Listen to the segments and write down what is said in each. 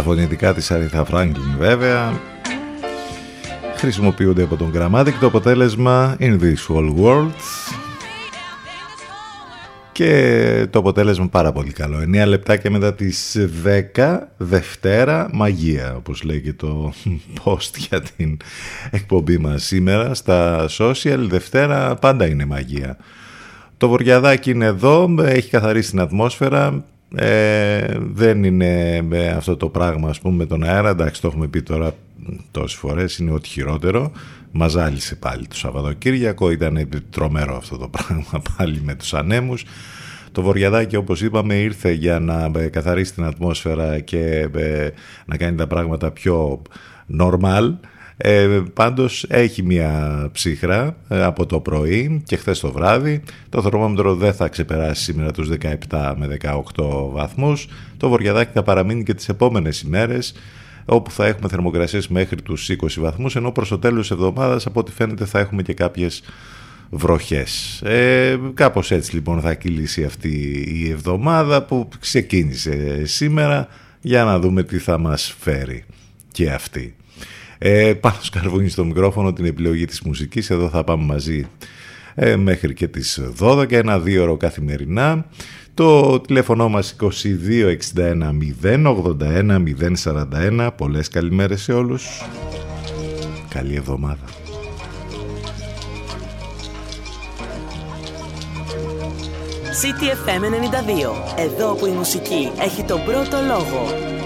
Τα φωνητικά της Αριθα Φράγκλιν βέβαια χρησιμοποιούνται από τον Grammatic το αποτέλεσμα In This Whole World και το αποτέλεσμα πάρα πολύ καλό. 9 λεπτάκια μετά τις 10 Δευτέρα Μαγεία όπως λέει και το post για την εκπομπή μας σήμερα στα social. Δευτέρα πάντα είναι μαγεία. Το Βοριαδάκι είναι εδώ, έχει καθαρίσει την ατμόσφαιρα ε, δεν είναι αυτό το πράγμα ας πούμε με τον αέρα. Εντάξει το έχουμε πει τώρα τόσες φορές είναι ό,τι χειρότερο. Μας ζάλισε πάλι το Σαββατοκύριακο. Ήταν τρομερό αυτό το πράγμα πάλι με τους ανέμους. Το Βοριαδάκι όπως είπαμε ήρθε για να ε, καθαρίσει την ατμόσφαιρα και ε, να κάνει τα πράγματα πιο normal ε, πάντως έχει μια ψύχρα ε, από το πρωί και χθες το βράδυ. Το θερμόμετρο δεν θα ξεπεράσει σήμερα τους 17 με 18 βαθμούς. Το βοριαδάκι θα παραμείνει και τις επόμενες ημέρες όπου θα έχουμε θερμοκρασίες μέχρι τους 20 βαθμούς ενώ προς το τέλος της εβδομάδας από ό,τι φαίνεται θα έχουμε και κάποιες βροχές. Ε, κάπως έτσι λοιπόν θα κυλήσει αυτή η εβδομάδα που ξεκίνησε σήμερα για να δούμε τι θα μας φέρει και αυτή. Ε, πάνω σκαρβούνι στο μικρόφωνο την επιλογή της μουσικής, εδώ θα πάμε μαζί ε, μέχρι και τις 12, ένα δύο ώρο καθημερινά. Το τηλέφωνο μας 2261 081 041. Πολλές καλημέρες σε όλους. Καλή εβδομάδα. CTFM 92. Εδώ που η μουσική έχει τον πρώτο λόγο.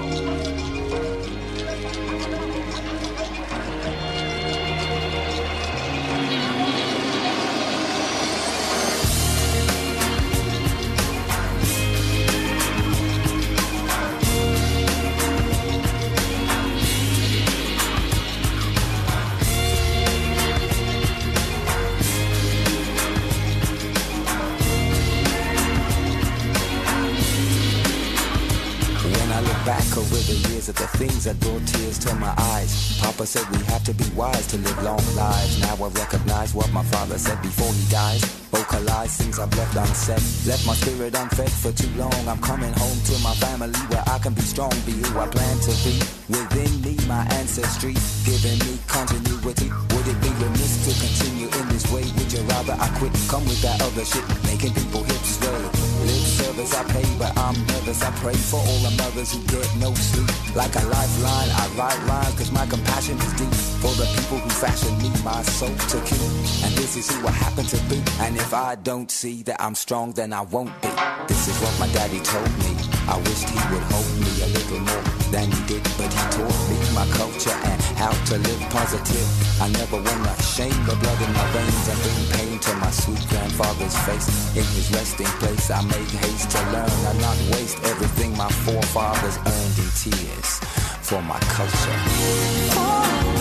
To. Within me, my ancestry, giving me continuity. Would it be remiss to continue in this way? Would you rather I quit? Come with that other shit, making people hips sway. Lip service I pay, but I'm nervous. I pray for all the mothers who get no sleep. Like a lifeline, I write lines, cause my compassion is deep. For the people who fashion me, my soul to keep. And this is who I happen to be. And if I don't see that I'm strong, then I won't be. This is what my daddy told me. I wished he would hold me a little more than he did, but he taught me my culture and how to live positive. I never wanna shame the blood in my veins and bring pain to my sweet grandfather's face. In his resting place, I make haste to learn and not waste everything my forefathers earned in tears for my culture. I'll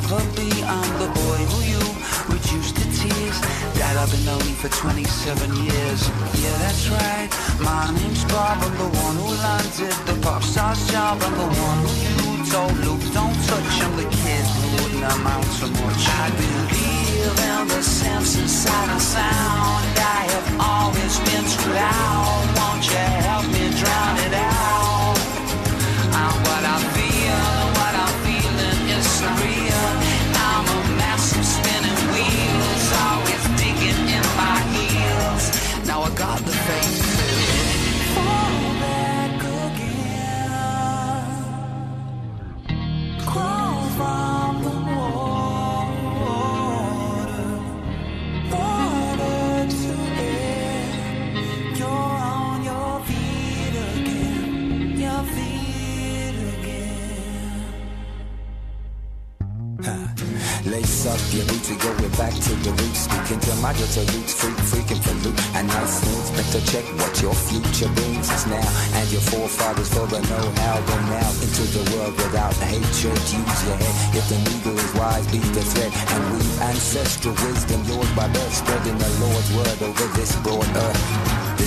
never be. I'm the boy who you reduced to tears. Dad, I've been lonely for 27 years. Yeah, that's right. My name's Bob. I'm the one who landed the pop star's job. I'm the one who you told Luke, don't touch. I'm the kid who wouldn't amount to much. I believe in the sense inside of sound. I have always been too loud. Won't you help me drown it out? Up your boots, we going back to the roots. Speaking to my guitar roots, freak, freaking for loot. And nice things, better check what your future brings us now. And your forefathers for the know-how. Go now into the world without hatred. Use your head. If the needle is wise, be the thread. And weave ancestral wisdom, yours by birth. Spreading the Lord's word over this broad earth.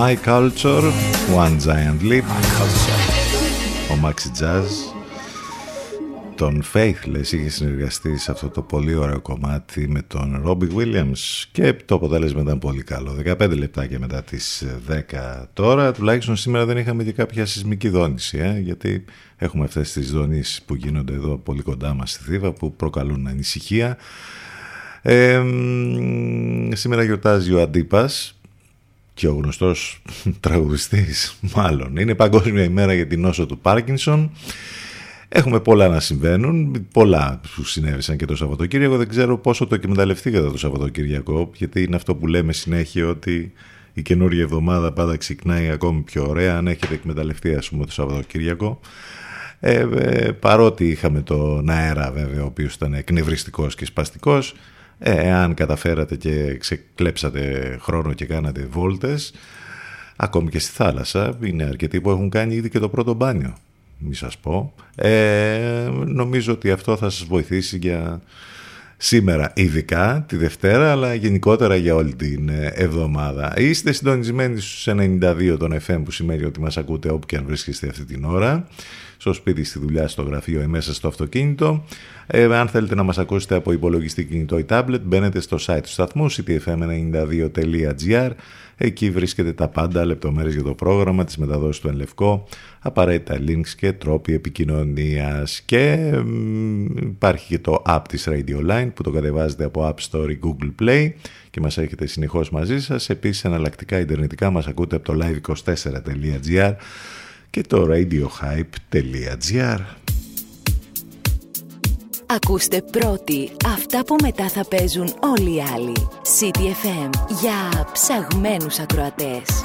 My Culture, One Giant Leap. ο Maxi Jazz τον Faithless είχε συνεργαστεί σε αυτό το πολύ ωραίο κομμάτι με τον Robbie Williams και το αποτέλεσμα ήταν πολύ καλό. 15 λεπτάκια μετά τις 10 τώρα τουλάχιστον σήμερα δεν είχαμε και κάποια σεισμική δόνηση ε, γιατί έχουμε αυτές τις δονήσεις που γίνονται εδώ πολύ κοντά μας στη Θήβα που προκαλούν ανησυχία. Ε, σήμερα γιορτάζει ο Αντίπας και ο γνωστός τραγουδιστής μάλλον. Είναι παγκόσμια ημέρα για την νόσο του Πάρκινσον. Έχουμε πολλά να συμβαίνουν, πολλά που συνέβησαν και το Σαββατοκύριακο. Δεν ξέρω πόσο το εκμεταλλευτήκατε το Σαββατοκύριακο, γιατί είναι αυτό που λέμε συνέχεια ότι η καινούργια εβδομάδα πάντα ξεκινάει ακόμη πιο ωραία, αν έχετε εκμεταλλευτεί ας πούμε το Σαββατοκύριακο. Ε, ε, παρότι είχαμε τον αέρα βέβαια, ο οποίος ήταν εκνευριστικός και σπαστικός, ε, εάν καταφέρατε και ξεκλέψατε χρόνο και κάνατε βόλτες, ακόμη και στη θάλασσα, είναι αρκετοί που έχουν κάνει ήδη και το πρώτο μπάνιο, μη σας πω. Ε, νομίζω ότι αυτό θα σας βοηθήσει για σήμερα ειδικά, τη Δευτέρα, αλλά γενικότερα για όλη την ε, εβδομάδα. Είστε συντονισμένοι στους 92 των FM που σημαίνει ότι μας ακούτε όπου και αν βρίσκεστε αυτή την ώρα στο σπίτι, στη δουλειά, στο γραφείο ή μέσα στο αυτοκίνητο. Ε, αν θέλετε να μας ακούσετε από υπολογιστή κινητό ή tablet, μπαίνετε στο site του σταθμού ctfm92.gr Εκεί βρίσκεται τα πάντα, λεπτομέρειες για το πρόγραμμα, τις μεταδόσεις του Ενλευκό, απαραίτητα links και τρόποι επικοινωνίας. Και υπάρχει και το app της Radio Line που το κατεβάζετε από App Store ή Google Play και μας έχετε συνεχώς μαζί σας. Επίσης εναλλακτικά ιντερνετικά μας ακούτε από το live24.gr και το radiohype.gr Ακούστε πρώτοι αυτά που μετά θα παίζουν όλοι οι άλλοι. CTFM για ψαγμένους ακροατές.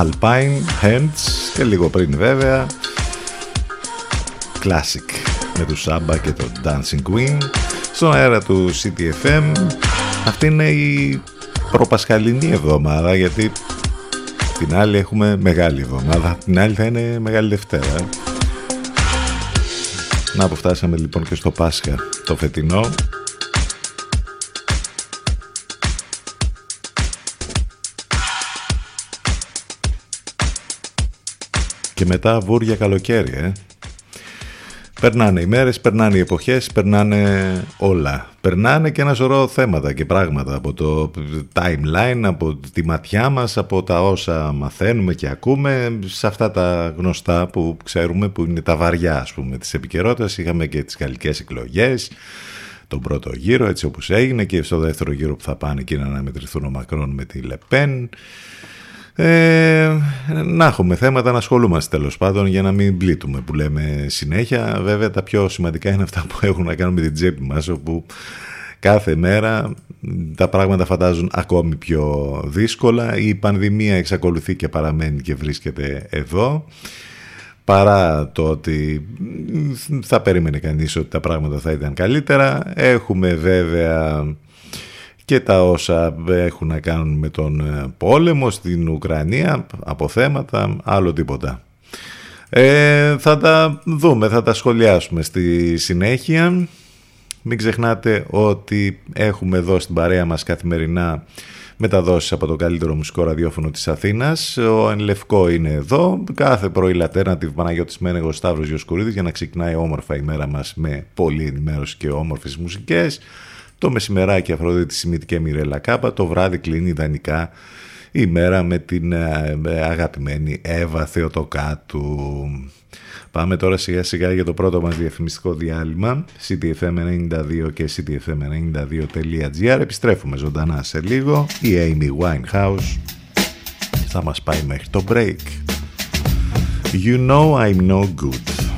Alpine Hands και λίγο πριν βέβαια Classic με τους Samba και το Dancing Queen. Στον αέρα του CTFM αυτή είναι η προπασχαλινή εβδομάδα γιατί την άλλη έχουμε μεγάλη εβδομάδα την άλλη θα είναι μεγάλη Δευτέρα. Να αποφτάσαμε λοιπόν και στο Πάσχα το φετινό και μετά βούρια καλοκαίρι, ε. Περνάνε οι μέρες, περνάνε οι εποχές, περνάνε όλα. Περνάνε και ένα σωρό θέματα και πράγματα από το timeline, από τη ματιά μας, από τα όσα μαθαίνουμε και ακούμε, σε αυτά τα γνωστά που ξέρουμε που είναι τα βαριά ας πούμε της επικαιρότητας. Είχαμε και τις γαλλικές εκλογές, τον πρώτο γύρο έτσι όπως έγινε και στο δεύτερο γύρο που θα πάνε εκεί να αναμετρηθούν ο Μακρόν με τη Λεπέν. Ε, να έχουμε θέματα να ασχολούμαστε τέλος πάντων για να μην πλήττουμε που λέμε συνέχεια. Βέβαια τα πιο σημαντικά είναι αυτά που έχουν να κάνουν με την τσέπη μας όπου κάθε μέρα τα πράγματα φαντάζουν ακόμη πιο δύσκολα. Η πανδημία εξακολουθεί και παραμένει και βρίσκεται εδώ παρά το ότι θα περίμενε κανείς ότι τα πράγματα θα ήταν καλύτερα. Έχουμε βέβαια και τα όσα έχουν να κάνουν με τον ε, πόλεμο στην Ουκρανία, από θέματα, άλλο τίποτα. Ε, θα τα δούμε, θα τα σχολιάσουμε στη συνέχεια. Μην ξεχνάτε ότι έχουμε εδώ στην παρέα μας καθημερινά μεταδόσεις από το καλύτερο μουσικό ραδιόφωνο της Αθήνας. Ο Ενλευκό είναι εδώ. Κάθε πρωί Λατέρνατιβ Παναγιώτης Μένεγος Σταύρος Γιοσκουρίδης για να ξεκινάει όμορφα η μέρα μας με πολλή ενημέρωση και όμορφες μουσικές. Το μεσημεράκι Αφροδίτη Σιμίτη και Μιρέλα Κάπα. Το βράδυ κλείνει ιδανικά η μέρα με την ε, αγαπημένη Εύα Θεοτοκάτου. Πάμε τώρα σιγά σιγά για το πρώτο μας διαφημιστικό διάλειμμα. Ctfm92 και ctfm92.gr Επιστρέφουμε ζωντανά σε λίγο. Η Amy Winehouse θα μας πάει μέχρι το break. You know I'm no good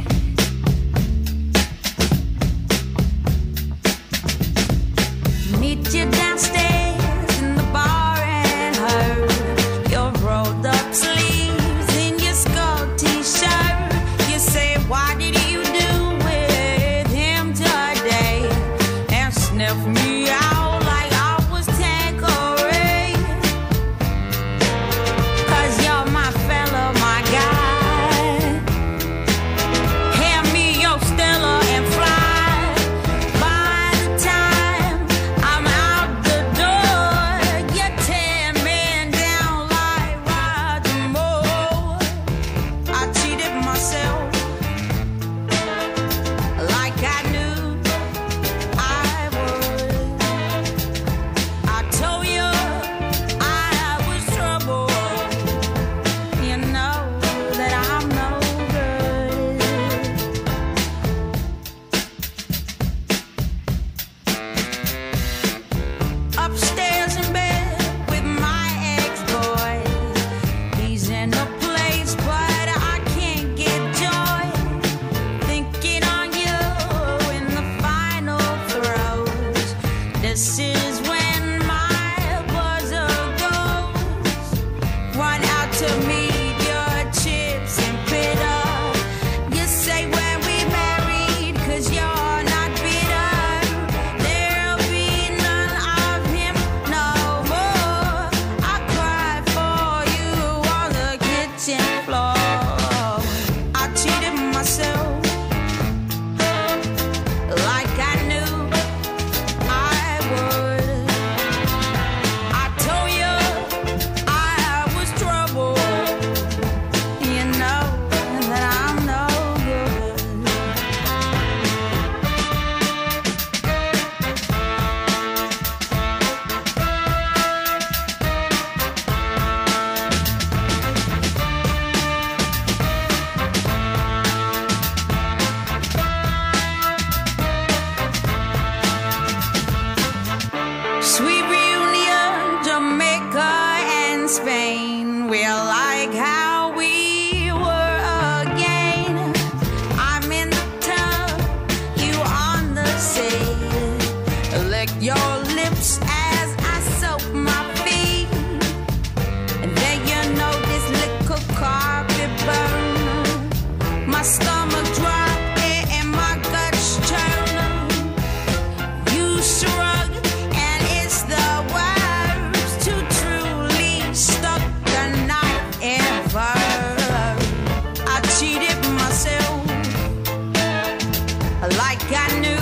myself like I knew.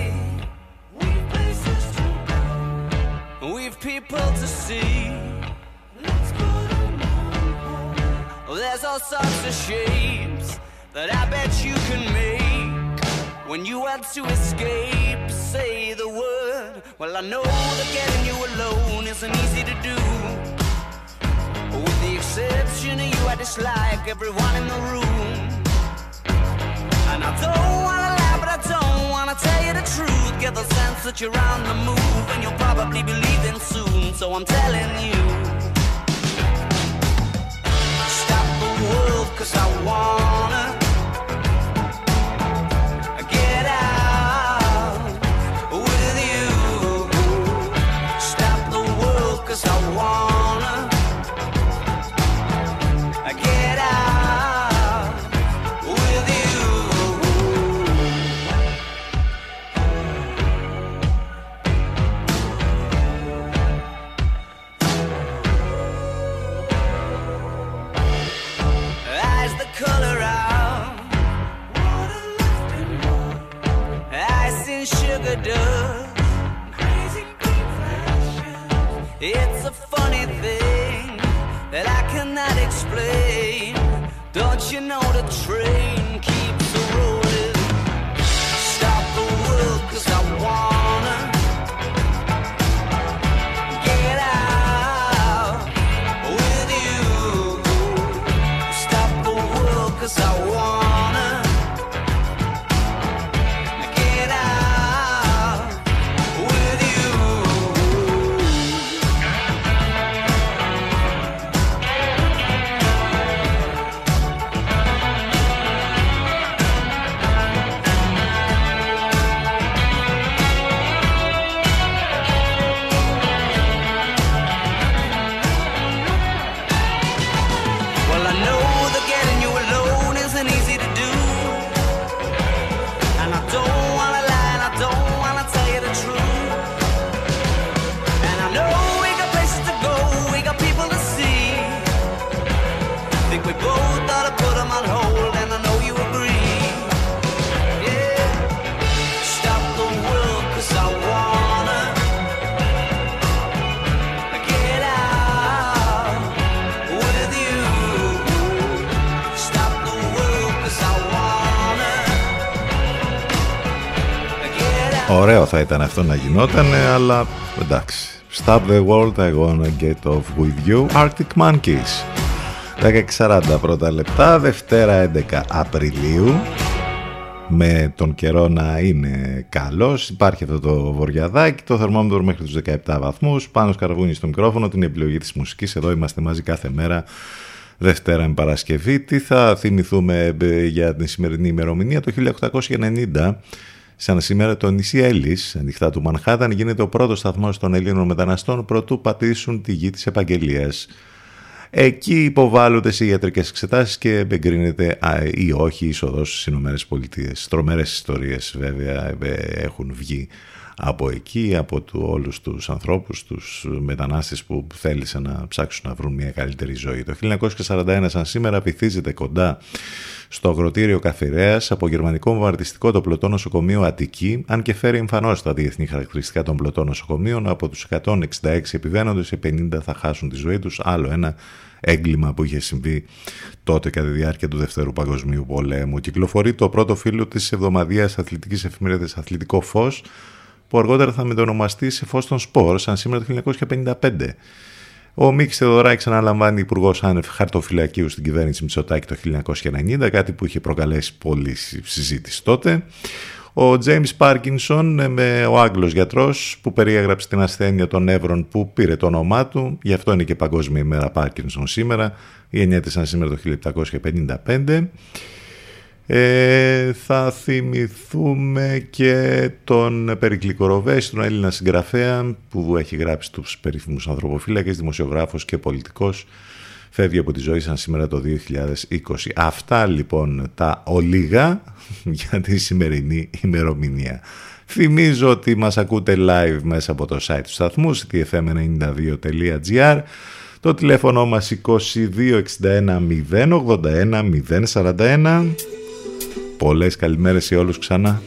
We've people to see. There's all sorts of shapes that I bet you can make. When you want to escape, say the word. Well, I know that getting you alone isn't easy to do. With the exception of you, I dislike everyone in the room. And I don't wanna Get the sense that you're on the move, and you'll probably be leaving soon. So I'm telling you, stop the world, cause I wanna. Αυτό να γινόταν, αλλά εντάξει. Stop the world, I wanna get off with you. Arctic Monkeys. 10.40 πρώτα λεπτά, Δευτέρα 11 Απριλίου. Με τον καιρό να είναι καλός, υπάρχει αυτό το βοριαδάκι, το θερμόμετρο μέχρι τους 17 βαθμούς, πάνω σκαρβούνι στο μικρόφωνο, την επιλογή της μουσικής, εδώ είμαστε μαζί κάθε μέρα Δευτέρα με Παρασκευή. Τι θα θυμηθούμε ε, για την σημερινή ημερομηνία, το 1890 Σαν σήμερα το νησί Έλλης, ανοιχτά του Μανχάταν, γίνεται ο πρώτος σταθμός των Ελλήνων μεταναστών προτού πατήσουν τη γη της Επαγγελίας. Εκεί υποβάλλονται σε ιατρικές εξετάσεις και εγκρίνεται ή όχι η είσοδος στις ΗΠΑ. Τρομερές ιστορίες βέβαια ε, έχουν βγει από εκεί, από του, όλους τους ανθρώπους, τους μετανάστες που θέλησαν να ψάξουν να βρουν μια καλύτερη ζωή. Το 1941 σαν σήμερα πηθίζεται κοντά στο αγροτήριο Καφυρέα από γερμανικό βομβαρδιστικό το πλωτό νοσοκομείο Αττική, αν και φέρει εμφανώς τα διεθνή χαρακτηριστικά των πλωτών νοσοκομείων, από τους 166 επιβαίνοντες, σε 50 θα χάσουν τη ζωή τους. Άλλο ένα έγκλημα που είχε συμβεί τότε κατά τη διάρκεια του Δευτέρου Παγκοσμίου Πολέμου. Κυκλοφορεί το πρώτο φύλλο της εβδομαδία αθλητικής εφημερίδας Αθλητικό Φως, που αργότερα θα μετονομαστεί σε φως των Σπορ, σαν σήμερα το 1955. Ο Μίκη Θεοδωράκη αναλαμβάνει υπουργός άνευ χαρτοφυλακίου στην κυβέρνηση Μητσοτάκη το 1990, κάτι που είχε προκαλέσει πολλή συζήτηση τότε. Ο James Πάρκινσον, με ο Άγγλος γιατρός που περιέγραψε την ασθένεια των νεύρων που πήρε το όνομά του, γι' αυτό είναι και Παγκόσμια ημέρα Πάρκινσον σήμερα, γεννιέται σήμερα το 1755. Ε, θα θυμηθούμε και τον Περικλή Κοροβέση, τον Έλληνα συγγραφέα που έχει γράψει τους περίφημους ανθρωποφύλακες, δημοσιογράφος και πολιτικός. Φεύγει από τη ζωή σαν σήμερα το 2020. Αυτά λοιπόν τα ολίγα για τη σημερινή ημερομηνία. Θυμίζω ότι μας ακούτε live μέσα από το site του σταθμού ctfm92.gr το τηλέφωνο μας 2261 081 041 Πολλές καλημέρες σε όλους ξανά.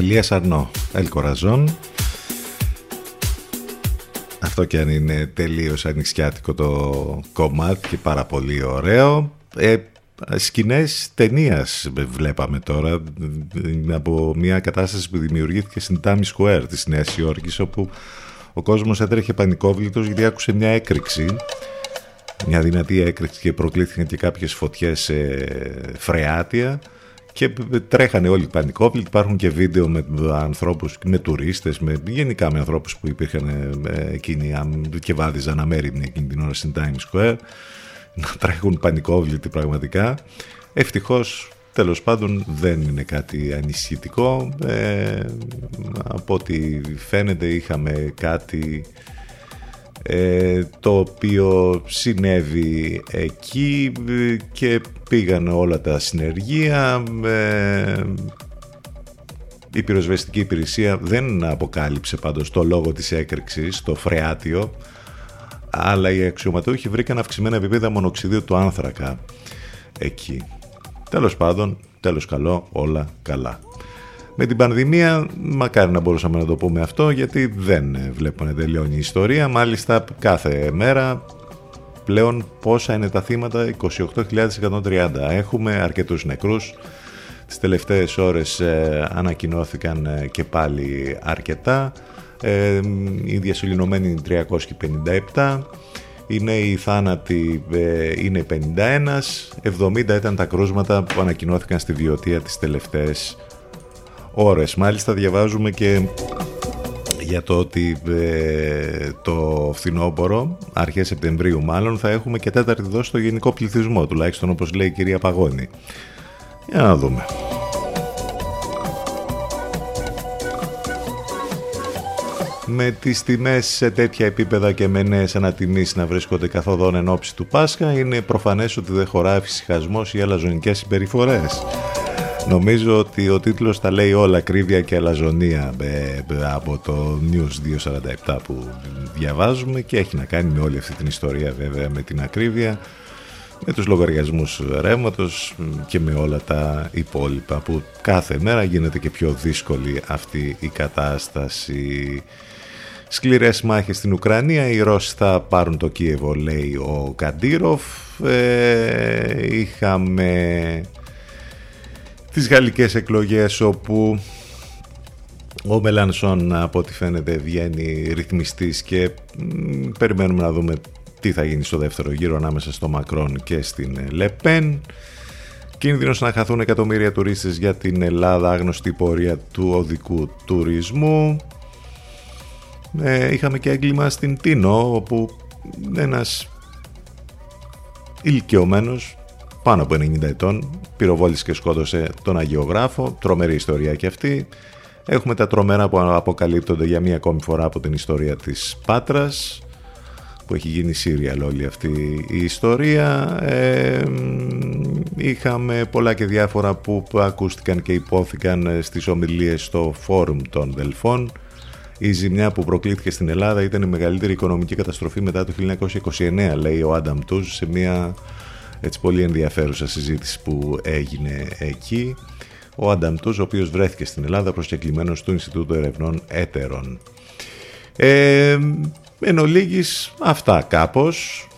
Ελίας Αρνό, Ελ Κοραζόν. Αυτό και αν είναι τελείως ανοιξιάτικο το κομμάτι και πάρα πολύ ωραίο. Ε, σκηνές ταινίας βλέπαμε τώρα από μια κατάσταση που δημιουργήθηκε στην Times Square της Νέας Υόρκης όπου ο κόσμος έτρεχε πανικόβλητος γιατί άκουσε μια έκρηξη μια δυνατή έκρηξη και προκλήθηκαν και κάποιες φωτιές σε φρεάτια και τρέχανε όλοι πανικόβλητοι. Υπάρχουν και βίντεο με ανθρώπους, με τουρίστες, με, γενικά με ανθρώπους που υπήρχαν ε, εκείνοι και βάδιζαν αμέριμνοι εκείνη την ώρα στην Times Square να τρέχουν πανικόβλητοι πραγματικά. Ευτυχώς τέλος πάντων δεν είναι κάτι ανησυχητικό. Ε, από ό,τι φαίνεται είχαμε κάτι ε, το οποίο συνέβη εκεί και πήγαν όλα τα συνεργεία ε, η πυροσβεστική υπηρεσία δεν αποκάλυψε πάντως το λόγο της έκρηξης, το φρεάτιο αλλά οι αξιωματούχοι βρήκαν αυξημένα επίπεδα μονοξιδίου του άνθρακα εκεί. Τέλος πάντων, τέλος καλό, όλα καλά. Με την πανδημία, μακάρι να μπορούσαμε να το πούμε αυτό, γιατί δεν βλέπουμε να τελειώνει η ιστορία. Μάλιστα, κάθε μέρα πλέον πόσα είναι τα θύματα, 28.130. Έχουμε αρκετούς νεκρούς. Τις τελευταίες ώρες ε, ανακοινώθηκαν ε, και πάλι αρκετά. Ε, οι διασωληνωμένοι είναι 357. Οι νέοι θάνατοι ε, είναι 51. 70 ήταν τα κρούσματα που ανακοινώθηκαν στη βιωτεία τις τελευταίες ώρες. Μάλιστα διαβάζουμε και για το ότι ε, το φθινόπωρο, αρχές Σεπτεμβρίου μάλλον, θα έχουμε και τέταρτη δόση στο γενικό πληθυσμό, τουλάχιστον όπως λέει η κυρία Παγώνη. Για να δούμε. με τις τιμές σε τέτοια επίπεδα και με νέες ανατιμήσεις να βρίσκονται καθοδόν εν ώψη του Πάσχα είναι προφανές ότι δεν χωράει φυσικασμός ή αλαζονικές συμπεριφορές. Νομίζω ότι ο τίτλος τα λέει όλα ακρίβεια και αλαζονία από το News 247 που διαβάζουμε και έχει να κάνει με όλη αυτή την ιστορία βέβαια με την ακρίβεια με τους λογαριασμούς ρεύματος και με όλα τα υπόλοιπα που κάθε μέρα γίνεται και πιο δύσκολη αυτή η κατάσταση. Σκληρές μάχες στην Ουκρανία, οι Ρώσοι θα πάρουν το Κίεβο λέει ο Καντήροφ. Ε, είχαμε τις γαλλικές εκλογές όπου ο Μελανσόν από ό,τι φαίνεται βγαίνει ρυθμιστής και περιμένουμε να δούμε τι θα γίνει στο δεύτερο γύρο ανάμεσα στο Μακρόν και στην Λεπέν. Κίνδυνος να χαθούν εκατομμύρια τουρίστες για την Ελλάδα, άγνωστη πορεία του οδικού τουρισμού. Ε, είχαμε και έγκλημα στην Τίνο, όπου ένας ηλικιωμένος πάνω από 90 ετών πυροβόλησε και σκότωσε τον Αγιογράφο. Τρομερή ιστορία και αυτή. Έχουμε τα τρομερά που αποκαλύπτονται για μία ακόμη φορά από την ιστορία της Πάτρας που έχει γίνει σύριαλ όλη αυτή η ιστορία. Ε, είχαμε πολλά και διάφορα που ακούστηκαν και υπόθηκαν στις ομιλίες στο φόρουμ των Δελφών. Η ζημιά που προκλήθηκε στην Ελλάδα ήταν η μεγαλύτερη οικονομική καταστροφή μετά το 1929, λέει ο Άνταμ Τούζ σε μια έτσι πολύ ενδιαφέρουσα συζήτηση που έγινε εκεί. Ο Άνταμ Τούζ, ο οποίος βρέθηκε στην Ελλάδα προσκεκλημένος του Ινστιτούτου Ερευνών Έτερων. Ε, Εν ολίγης αυτά κάπως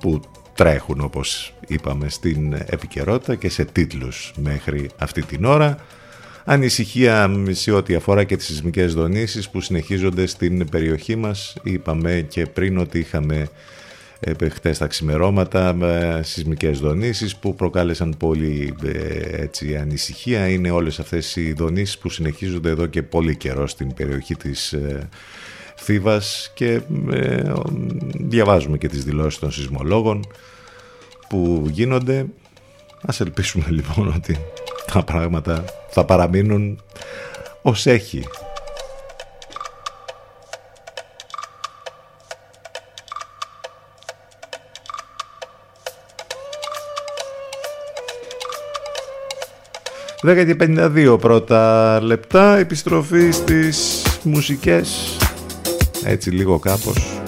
που τρέχουν όπως είπαμε στην επικαιρότητα και σε τίτλους μέχρι αυτή την ώρα. Ανησυχία σε ό,τι αφορά και τις σεισμικές δονήσεις που συνεχίζονται στην περιοχή μας. Είπαμε και πριν ότι είχαμε ε, χτες τα ξημερώματα με σεισμικές δονήσεις που προκάλεσαν πολύ ε, έτσι, ανησυχία. Είναι όλες αυτές οι δονήσεις που συνεχίζονται εδώ και πολύ καιρό στην περιοχή της ε, Θήβας και ε, διαβάζουμε και τις δηλώσεις των σεισμολόγων που γίνονται. Ας ελπίσουμε λοιπόν ότι τα πράγματα θα παραμείνουν ως έχει. Δέκα και 52 πρώτα λεπτά επιστροφή στις μουσικές. Έτσι λίγο κάπως.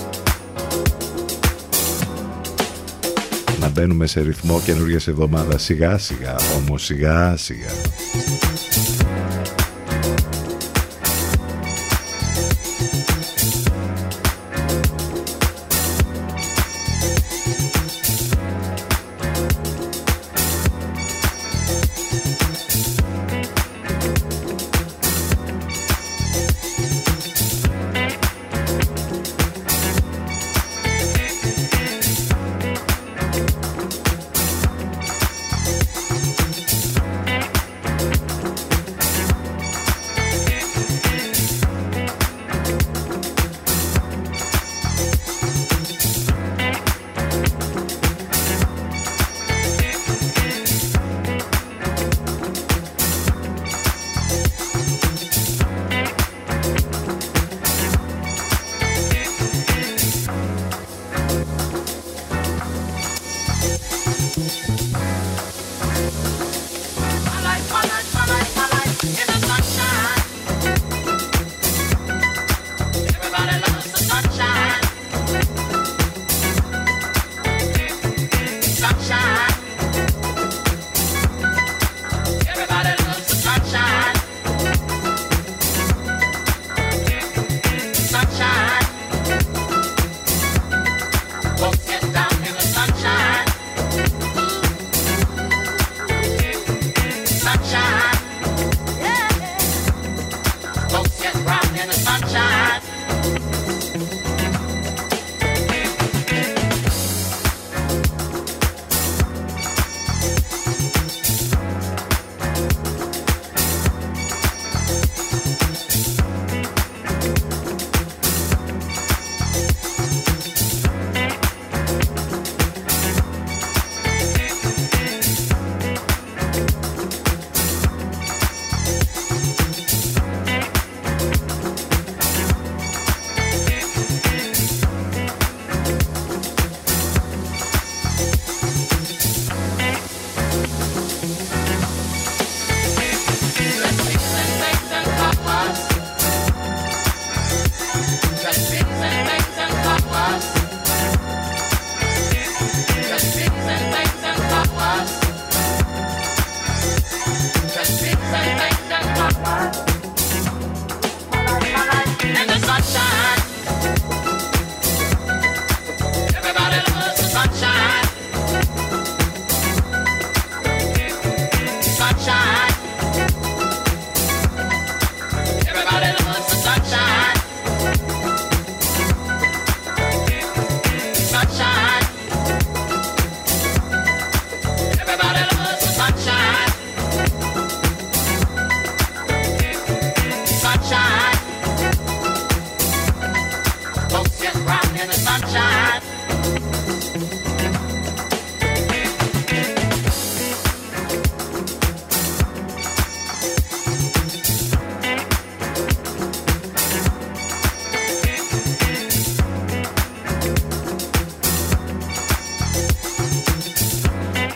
Να μπαίνουμε σε ρυθμό καινούργιας εβδομάδας. Σιγά σιγά όμως σιγά σιγά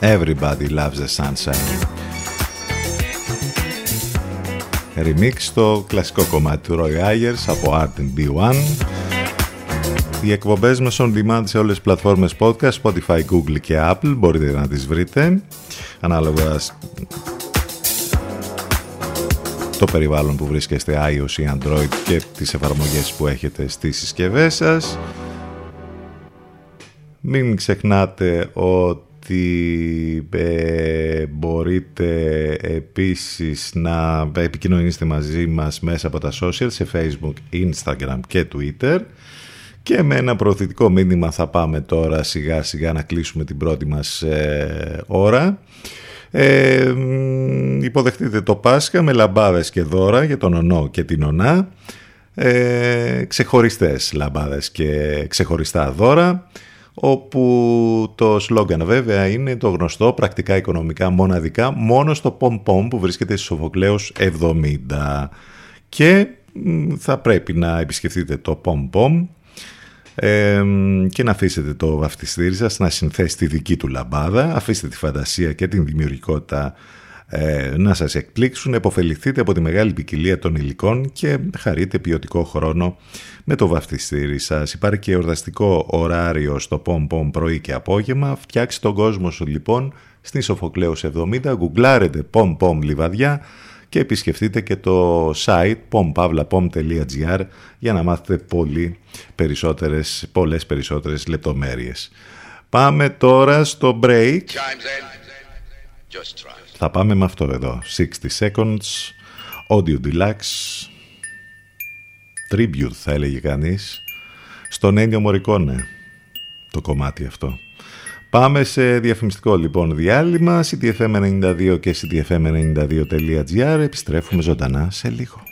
Everybody Loves the Sunshine. Remix στο κλασικό κομμάτι του Roy Ayers από Art B1. Οι εκπομπές μας on demand σε όλες τις πλατφόρμες podcast, Spotify, Google και Apple. Μπορείτε να τις βρείτε ανάλογα το περιβάλλον που βρίσκεστε iOS ή Android και τις εφαρμογές που έχετε στις συσκευές σας. Μην ξεχνάτε ότι ότι ε, μπορείτε επίσης να επικοινωνήσετε μαζί μας μέσα από τα social σε facebook, instagram και twitter και με ένα προωθητικό μήνυμα θα πάμε τώρα σιγά σιγά να κλείσουμε την πρώτη μας ε, ώρα. Ε, υποδεχτείτε το Πάσχα με λαμπάδες και δώρα για τον Ονό και την Ονά. Ε, ξεχωριστές λαμπάδες και ξεχωριστά δώρα όπου το σλόγκαν βέβαια είναι το γνωστό πρακτικά οικονομικά μοναδικά μόνο στο Pom Pom που βρίσκεται στη Σοφοκλέους 70 και θα πρέπει να επισκεφτείτε το Pom Pom και να αφήσετε το βαφτιστήρι σας να συνθέσει τη δική του λαμπάδα αφήστε τη φαντασία και την δημιουργικότητα ε, να σας εκπλήξουν, επωφεληθείτε από τη μεγάλη ποικιλία των υλικών και χαρείτε ποιοτικό χρόνο με το βαφτιστήρι σας. Υπάρχει και εορταστικό ωράριο στο Pom Pom πρωί και απόγευμα. Φτιάξτε τον κόσμο σου λοιπόν στη Σοφοκλέους 70, γκουγκλάρετε Pom Pom Λιβαδιά και επισκεφτείτε και το site pompavlapom.gr για να μάθετε πολύ περισσότερες, πολλές περισσότερες λεπτομέρειες. Πάμε τώρα στο break. Θα πάμε με αυτό εδώ. 60 seconds, audio deluxe, tribute θα έλεγε κανείς, στον Ένιο Μωρικόνε το κομμάτι αυτό. Πάμε σε διαφημιστικό λοιπόν διάλειμμα, ctfm92 και ctfm92.gr, επιστρέφουμε ζωντανά σε λίγο.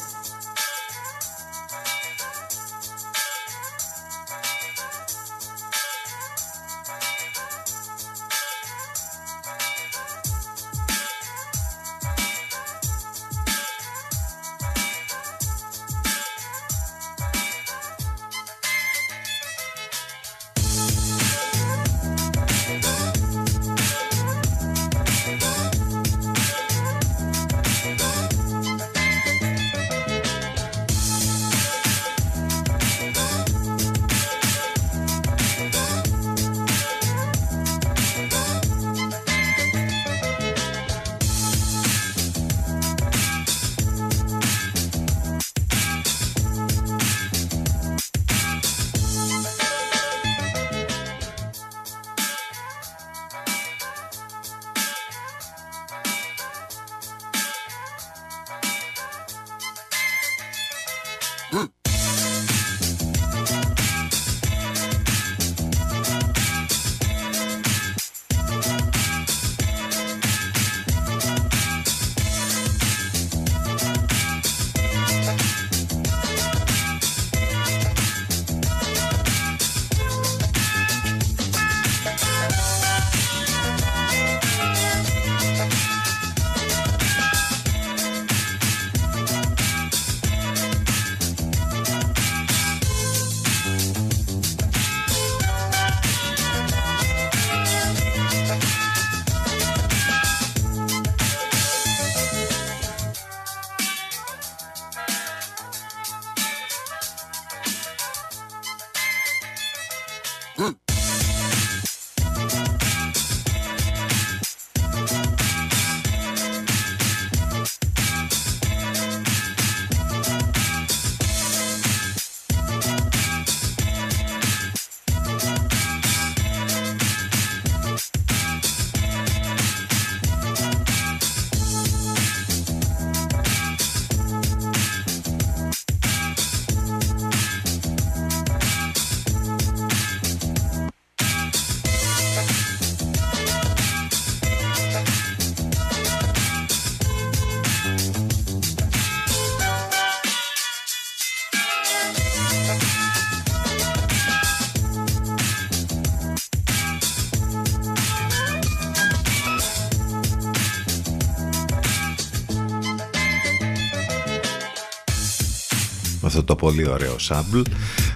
Αυτό το πολύ ωραίο sample.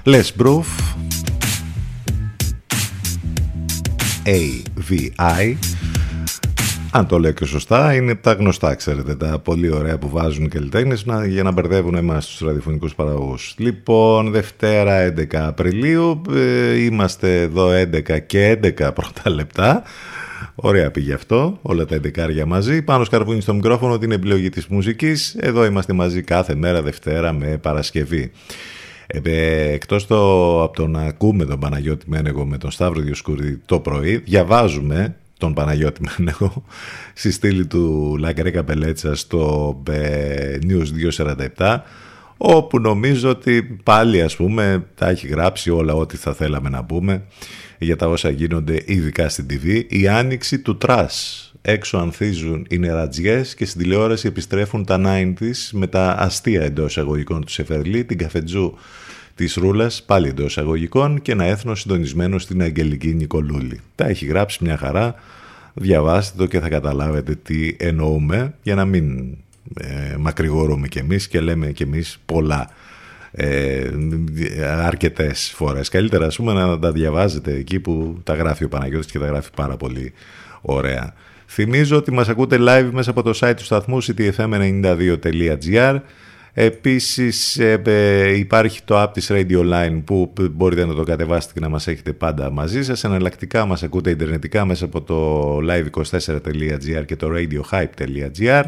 Les Proof AVI αν το λέω και σωστά, είναι τα γνωστά, ξέρετε, τα πολύ ωραία που βάζουν οι καλλιτέχνες για να μπερδεύουν εμάς τους ραδιοφωνικούς παραγωγούς. Λοιπόν, Δευτέρα 11 Απριλίου, ε, είμαστε εδώ 11 και 11 πρώτα λεπτά. Ωραία πήγε αυτό, όλα τα εντεκάρια μαζί. Πάνω σκαρβούνι στο μικρόφωνο την επιλογή της μουσικής. Εδώ είμαστε μαζί κάθε μέρα Δευτέρα με Παρασκευή. Ε, εκτός το, από το να ακούμε τον Παναγιώτη Μένεγο με τον Σταύρο Διοσκούρη το πρωί, διαβάζουμε τον Παναγιώτη Μένεγο στη στήλη του La Greca Bellezza στο ε, News 247 όπου νομίζω ότι πάλι ας πούμε τα έχει γράψει όλα ό,τι θα θέλαμε να πούμε για τα όσα γίνονται ειδικά στην TV. Η άνοιξη του trash. Έξω ανθίζουν οι νερατζιές και στην τηλεόραση επιστρέφουν τα 90's με τα αστεία εντός εισαγωγικών του Σεφερλή, την καφετζού της Ρούλας, πάλι εντός αγωγικών και ένα έθνο συντονισμένο στην Αγγελική Νικολούλη. Τα έχει γράψει μια χαρά, διαβάστε το και θα καταλάβετε τι εννοούμε για να μην ε, μακρηγορούμε κι εμείς και λέμε κι εμείς πολλά ε, αρκετές φορές. Καλύτερα ας πούμε να τα διαβάζετε εκεί που τα γράφει ο Παναγιώτης και τα γράφει πάρα πολύ ωραία. Θυμίζω ότι μας ακούτε live μέσα από το site του σταθμού ctfm92.gr Επίσης ε, υπάρχει το app της Radio Line που μπορείτε να το κατεβάσετε και να μας έχετε πάντα μαζί σας. Εναλλακτικά μας ακούτε ιντερνετικά μέσα από το live24.gr και το radiohype.gr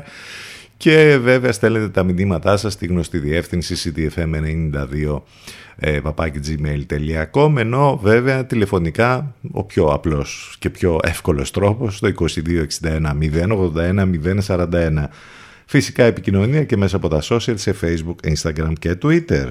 και βέβαια στέλνετε τα μηνύματά σας στη γνωστή διεύθυνση ctfm92 ε, gmail.com ενώ βέβαια τηλεφωνικά ο πιο απλός και πιο εύκολος τρόπος το 2261 081 041 Φυσικά επικοινωνία και μέσα από τα social σε Facebook, Instagram και Twitter.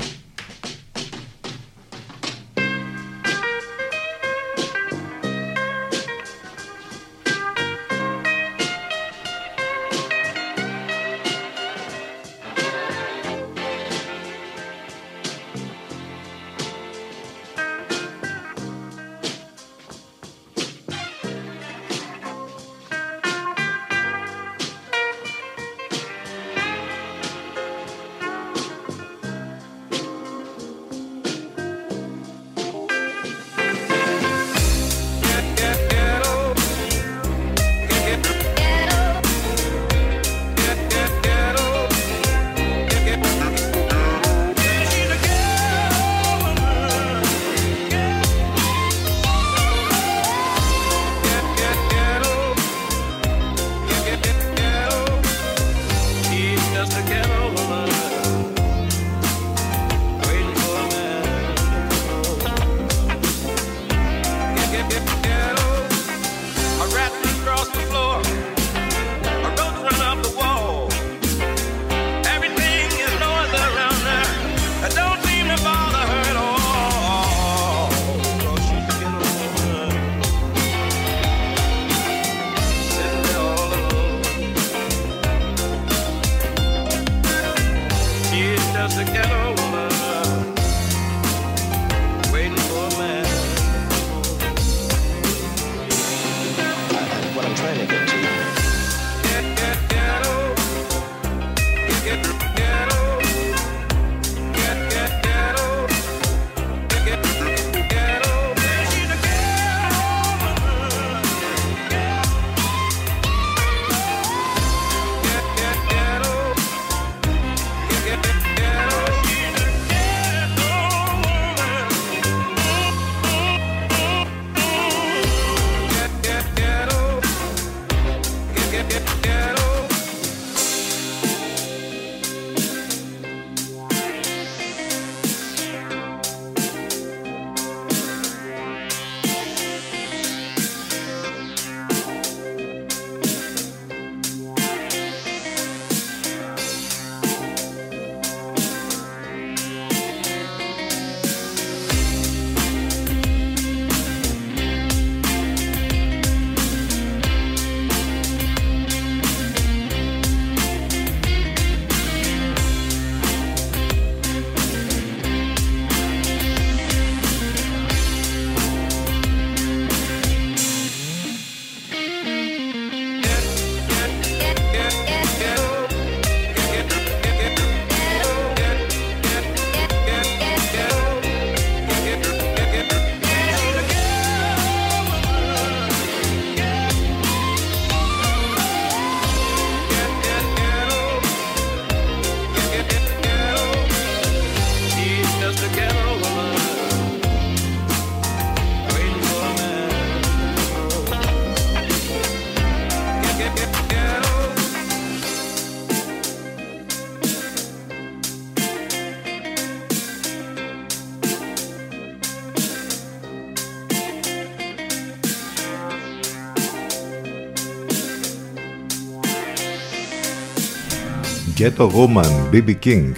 Και το Woman BB King.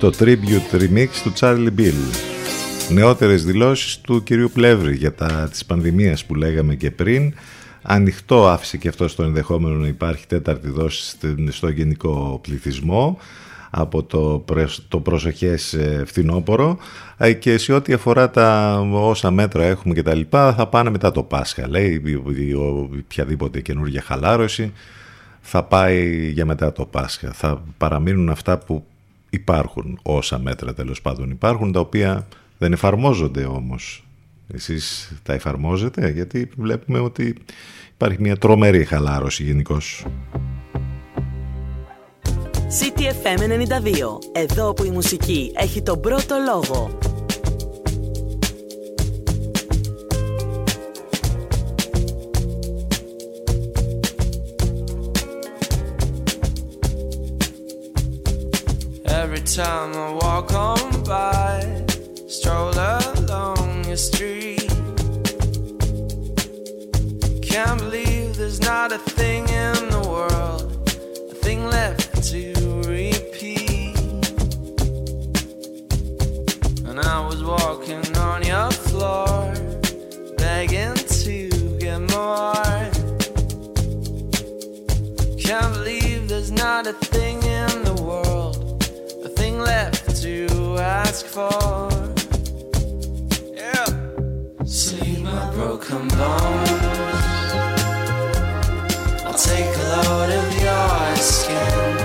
Το tribute remix του Charlie Bill. Νεότερες δηλώσεις του κυρίου Πλεύρη για τα της πανδημίας που λέγαμε και πριν. Ανοιχτό άφησε και αυτό στο ενδεχόμενο να υπάρχει τέταρτη δόση στο γενικό πληθυσμό από το, το προσεχές ε, φθινόπωρο. Ε, και σε ό,τι αφορά τα όσα μέτρα έχουμε και τα λοιπά θα πάνε μετά το Πάσχα λέει οποιαδήποτε καινούργια χαλάρωση θα πάει για μετά το Πάσχα. Θα παραμείνουν αυτά που υπάρχουν, όσα μέτρα τέλος πάντων υπάρχουν, τα οποία δεν εφαρμόζονται όμως. Εσείς τα εφαρμόζετε, γιατί βλέπουμε ότι υπάρχει μια τρομερή χαλάρωση γενικώς. CTFM 92. Εδώ που η μουσική έχει τον πρώτο λόγο. time I walk on by, stroll along your street. Can't believe there's not a thing in the world, a thing left to repeat. And I was walking on your floor, begging to get more. Can't believe there's not a thing in the world a thing left to ask for. Yeah. Sleep my broken bones. I'll take a load of your skin.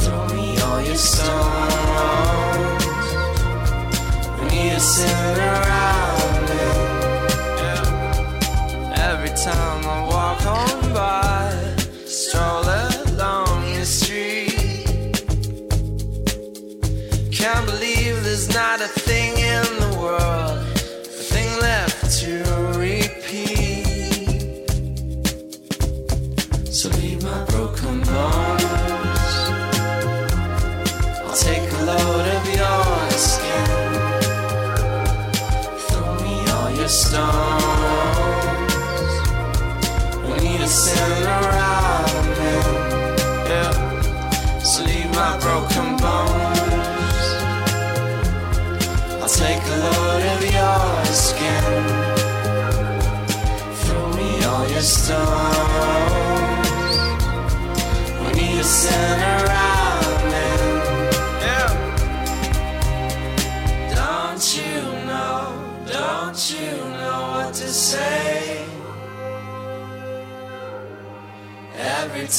Throw me all your stones. We need a sin around it. Yeah. Every time I walk on by, stroll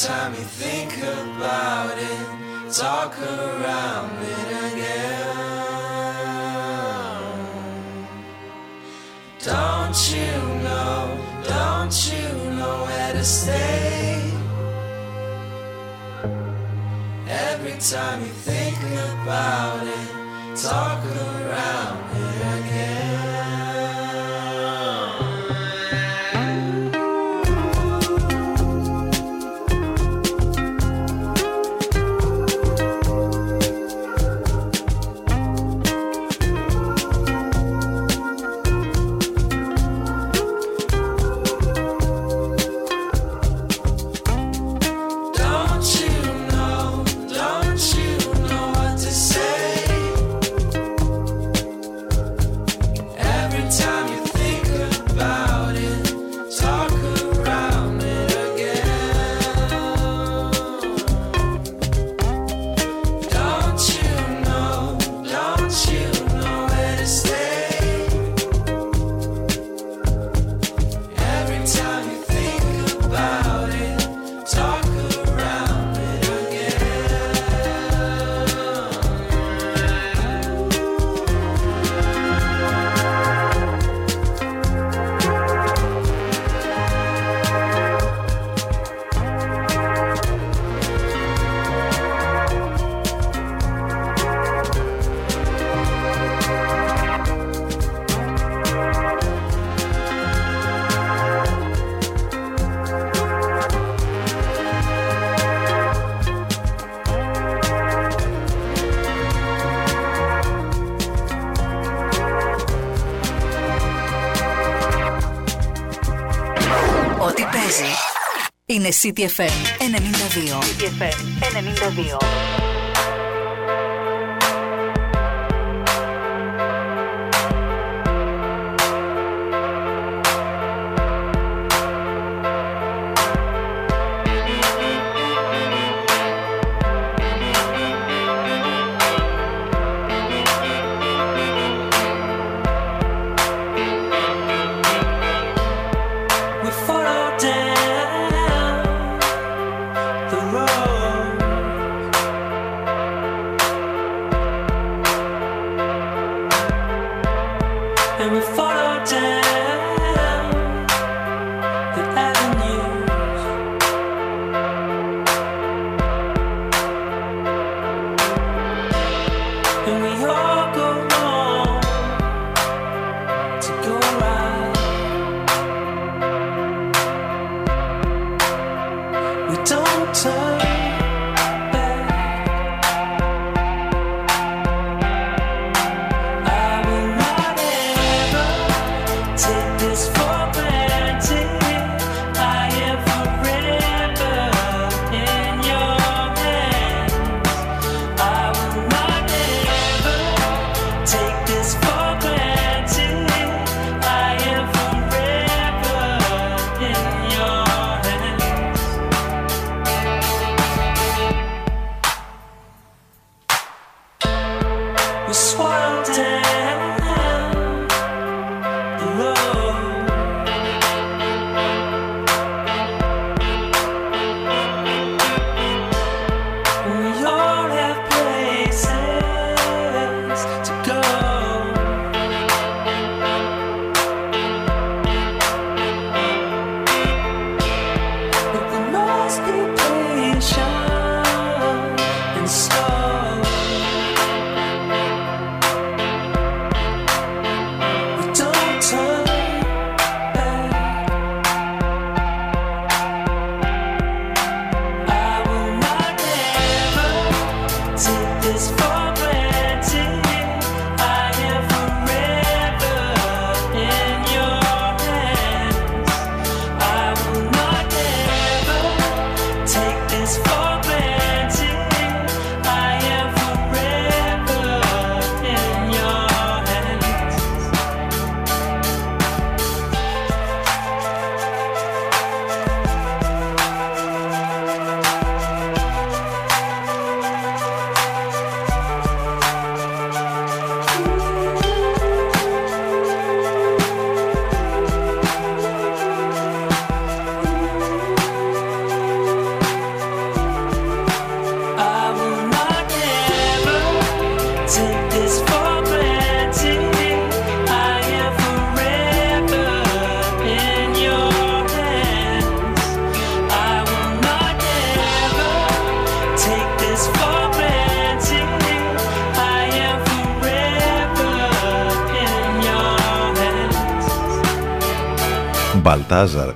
time you think about it, talk around it again. Don't you know? Don't you know where to stay? Every time you think about it, talk around it again. Είναι City FM 92. City FM 92.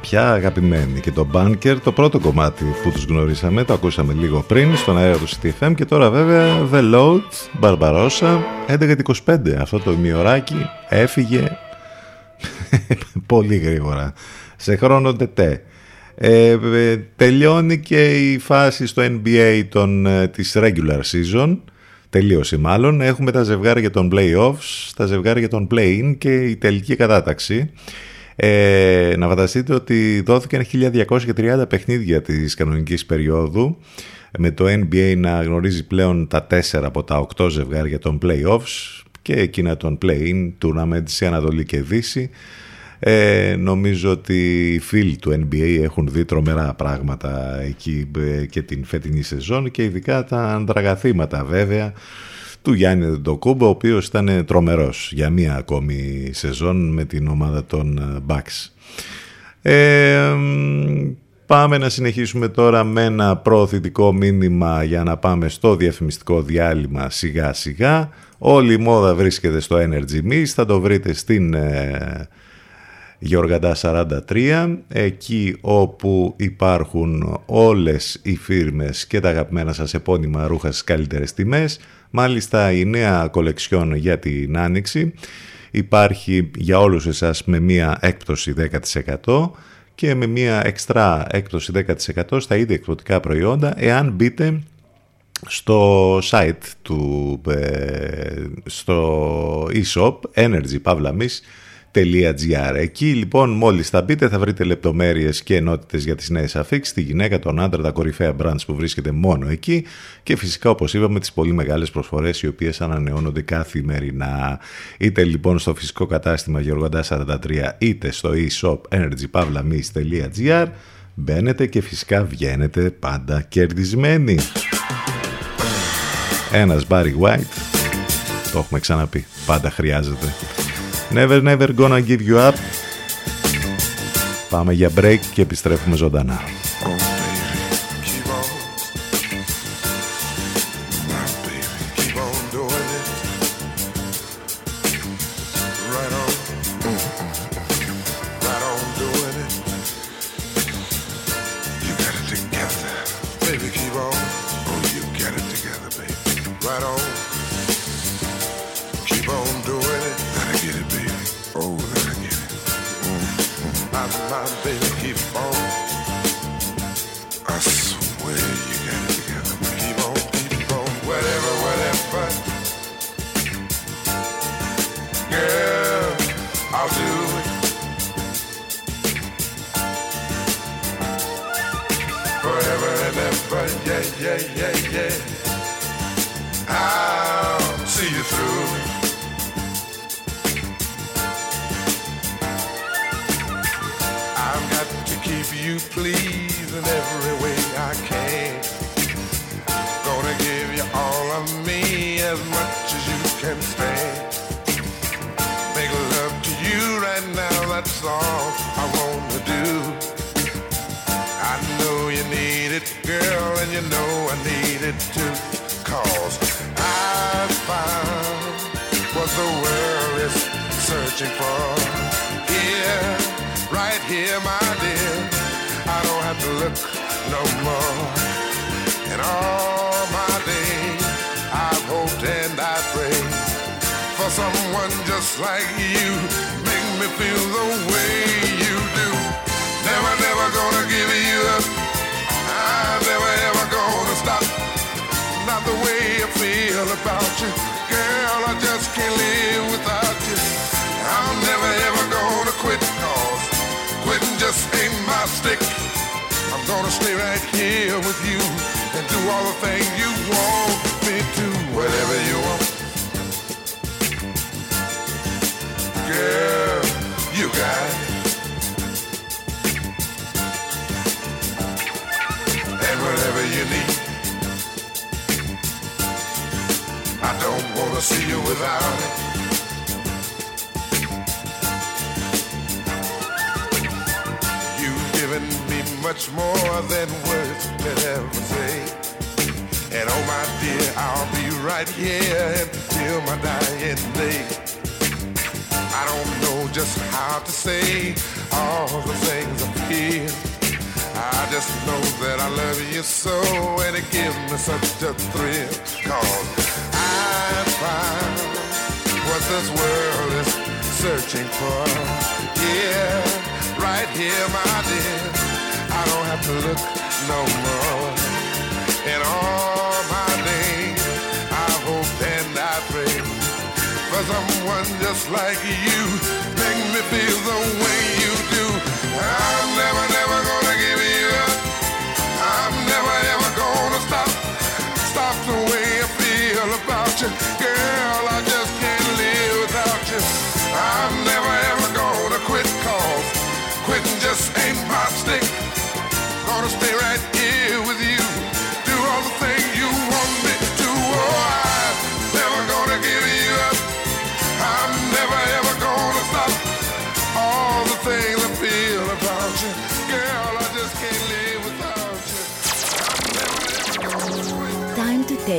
Πια αγαπημένοι. Και το Bunker το πρώτο κομμάτι που τους γνωρίσαμε το ακούσαμε λίγο πριν στον αέρα του CTFM και τώρα βέβαια The Load Barbarossa 11.25 αυτό το ημιωράκι έφυγε πολύ γρήγορα. Σε χρόνο τετέ ε, ε, τελειώνει και η φάση στο NBA των, ε, της regular season. Τελείωσε μάλλον. Έχουμε τα ζευγάρια των playoffs τα ζευγάρια των play-in και η τελική κατάταξη ε, να φανταστείτε ότι δόθηκαν 1230 παιχνίδια της κανονικής περίοδου με το NBA να γνωρίζει πλέον τα 4 από τα 8 ζευγάρια των playoffs και εκείνα των play-in, tournament σε Ανατολή και Δύση. Ε, νομίζω ότι οι φίλοι του NBA έχουν δει τρομερά πράγματα εκεί ε, και την φετινή σεζόν και ειδικά τα αντραγαθήματα βέβαια του Γιάννη Ντοκούμπο, ο οποίος ήταν τρομερός για μία ακόμη σεζόν με την ομάδα των ε, Bucks. Ε, πάμε να συνεχίσουμε τώρα με ένα προωθητικό μήνυμα για να πάμε στο διαφημιστικό διάλειμμα σιγά σιγά. Όλη η μόδα βρίσκεται στο Energy Mist, θα το βρείτε στην ε, Γιώργαντα 43, εκεί όπου υπάρχουν όλες οι φίρμες και τα αγαπημένα σας επώνυμα ρούχα στις καλύτερες τιμές. Μάλιστα η νέα κολεξιόν για την Άνοιξη υπάρχει για όλους εσάς με μία έκπτωση 10% και με μία εξτρά έκπτωση 10% στα ίδια εκπτωτικά προϊόντα εάν μπείτε στο site του ε, στο e-shop energy Εκεί λοιπόν μόλις θα μπείτε θα βρείτε λεπτομέρειες και ενότητες για τις νέες αφήξεις, τη γυναίκα, τον άντρα, τα κορυφαία brands που βρίσκεται μόνο εκεί και φυσικά όπως είπαμε τις πολύ μεγάλες προσφορές οι οποίες ανανεώνονται καθημερινά. Είτε λοιπόν στο φυσικό κατάστημα Γεωργαντά 43 είτε στο e-shop energypavlamis.gr μπαίνετε και φυσικά βγαίνετε πάντα κερδισμένοι. Ένας Barry White, το έχουμε ξαναπεί, πάντα χρειάζεται. Never never gonna give you up. Πάμε για break και επιστρέφουμε ζωντανά. Someone just like you. Make me feel the way you do. I'm never, never gonna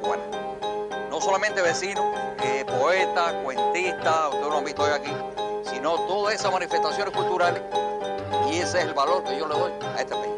Cubana. No solamente vecinos, eh, poetas, cuentistas, ustedes lo han visto hoy aquí, sino todas esas manifestaciones culturales y ese es el valor que yo le doy a este país.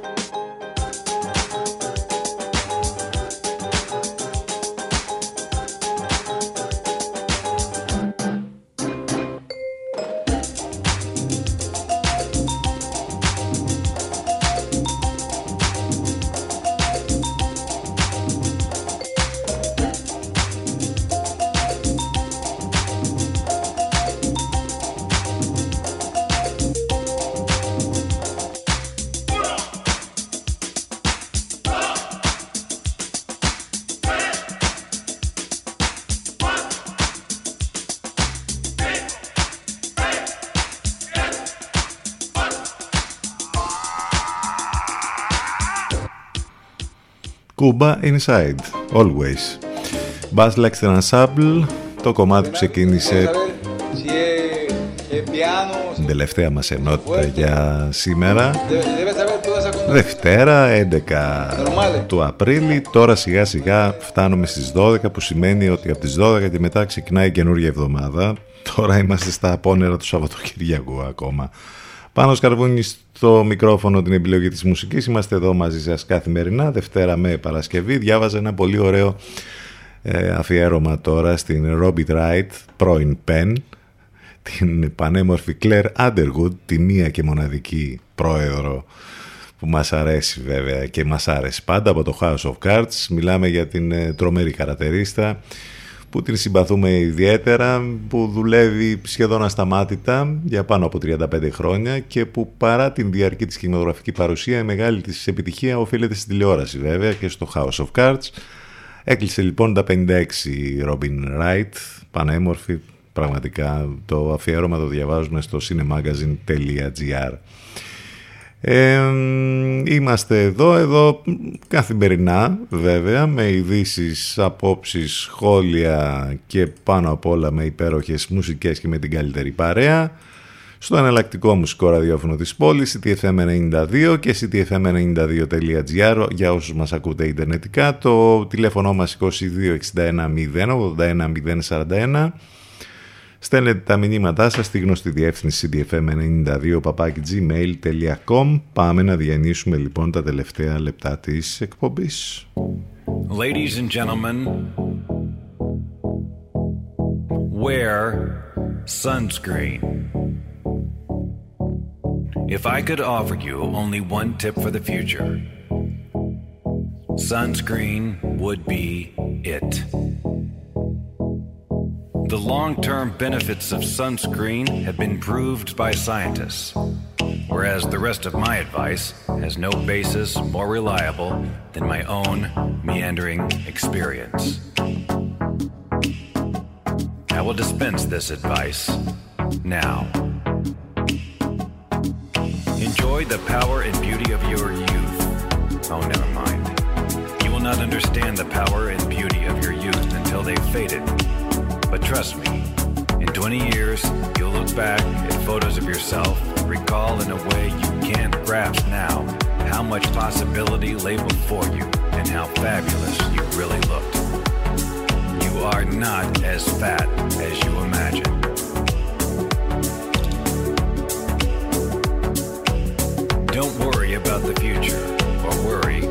Cuba Inside, always. Bass Lex Ensemble, το κομμάτι που ξεκίνησε την τελευταία μας ενότητα για σήμερα. Δευτέρα 11 του Απρίλη. Τώρα σιγά σιγά φτάνουμε στις 12 που σημαίνει ότι από τις 12 και μετά ξεκινάει η καινούργια εβδομάδα. Τώρα είμαστε στα απόνερα του Σαββατοκυριακού ακόμα πάνω σκαρβούνι στο μικρόφωνο την επιλογή της μουσικής. Είμαστε εδώ μαζί σας καθημερινά Δευτέρα με Παρασκευή. Διάβαζα ένα πολύ ωραίο ε, αφιέρωμα τώρα στην Robbie Wright, πρώην Penn την πανέμορφη Claire Underwood, τη μία και μοναδική πρόεδρο που μας αρέσει βέβαια και μας άρεσε πάντα από το House of Cards. Μιλάμε για την ε, τρομερή καρατερίστα που την συμπαθούμε ιδιαίτερα, που δουλεύει σχεδόν ασταμάτητα για πάνω από 35 χρόνια και που παρά την διαρκή της κινηματογραφική παρουσία η μεγάλη της επιτυχία οφείλεται στην τηλεόραση βέβαια και στο House of Cards. Έκλεισε λοιπόν τα 56 Robin Wright, πανέμορφη, Πραγματικά το αφιέρωμα το διαβάζουμε στο cinemagazine.gr ε, Είμαστε εδώ, εδώ καθημερινά βέβαια με ειδήσεις, απόψεις, σχόλια και πάνω απ' όλα με υπέροχες μουσικές και με την καλύτερη παρέα. Στο εναλλακτικό μουσικό ραδιόφωνο της πόλης ctfm92 και ctfm92.gr για όσους μας ακούτε ιντερνετικά το τηλέφωνο μας 2261 081 041 Στέλνετε τα μηνύματά σας στη γνωστή διεύθυνση cdfm92 gmail.com Πάμε να διανύσουμε λοιπόν τα τελευταία λεπτά της εκπομπής. Ladies and gentlemen, wear sunscreen. If I could offer you only one tip for the future, sunscreen would be it. The long term benefits of sunscreen have been proved by scientists, whereas the rest of my advice has no basis more reliable than my own meandering experience. I will dispense this advice now. Enjoy the power and beauty of your youth. Oh, never mind. You will not understand the power and beauty of your youth until they've faded but trust me, in 20 years, you'll look back at photos of yourself recall in a way you can't grasp now how much possibility lay before you and how fabulous you really looked. You are not as fat as you imagine. Don't worry about the future, or worry,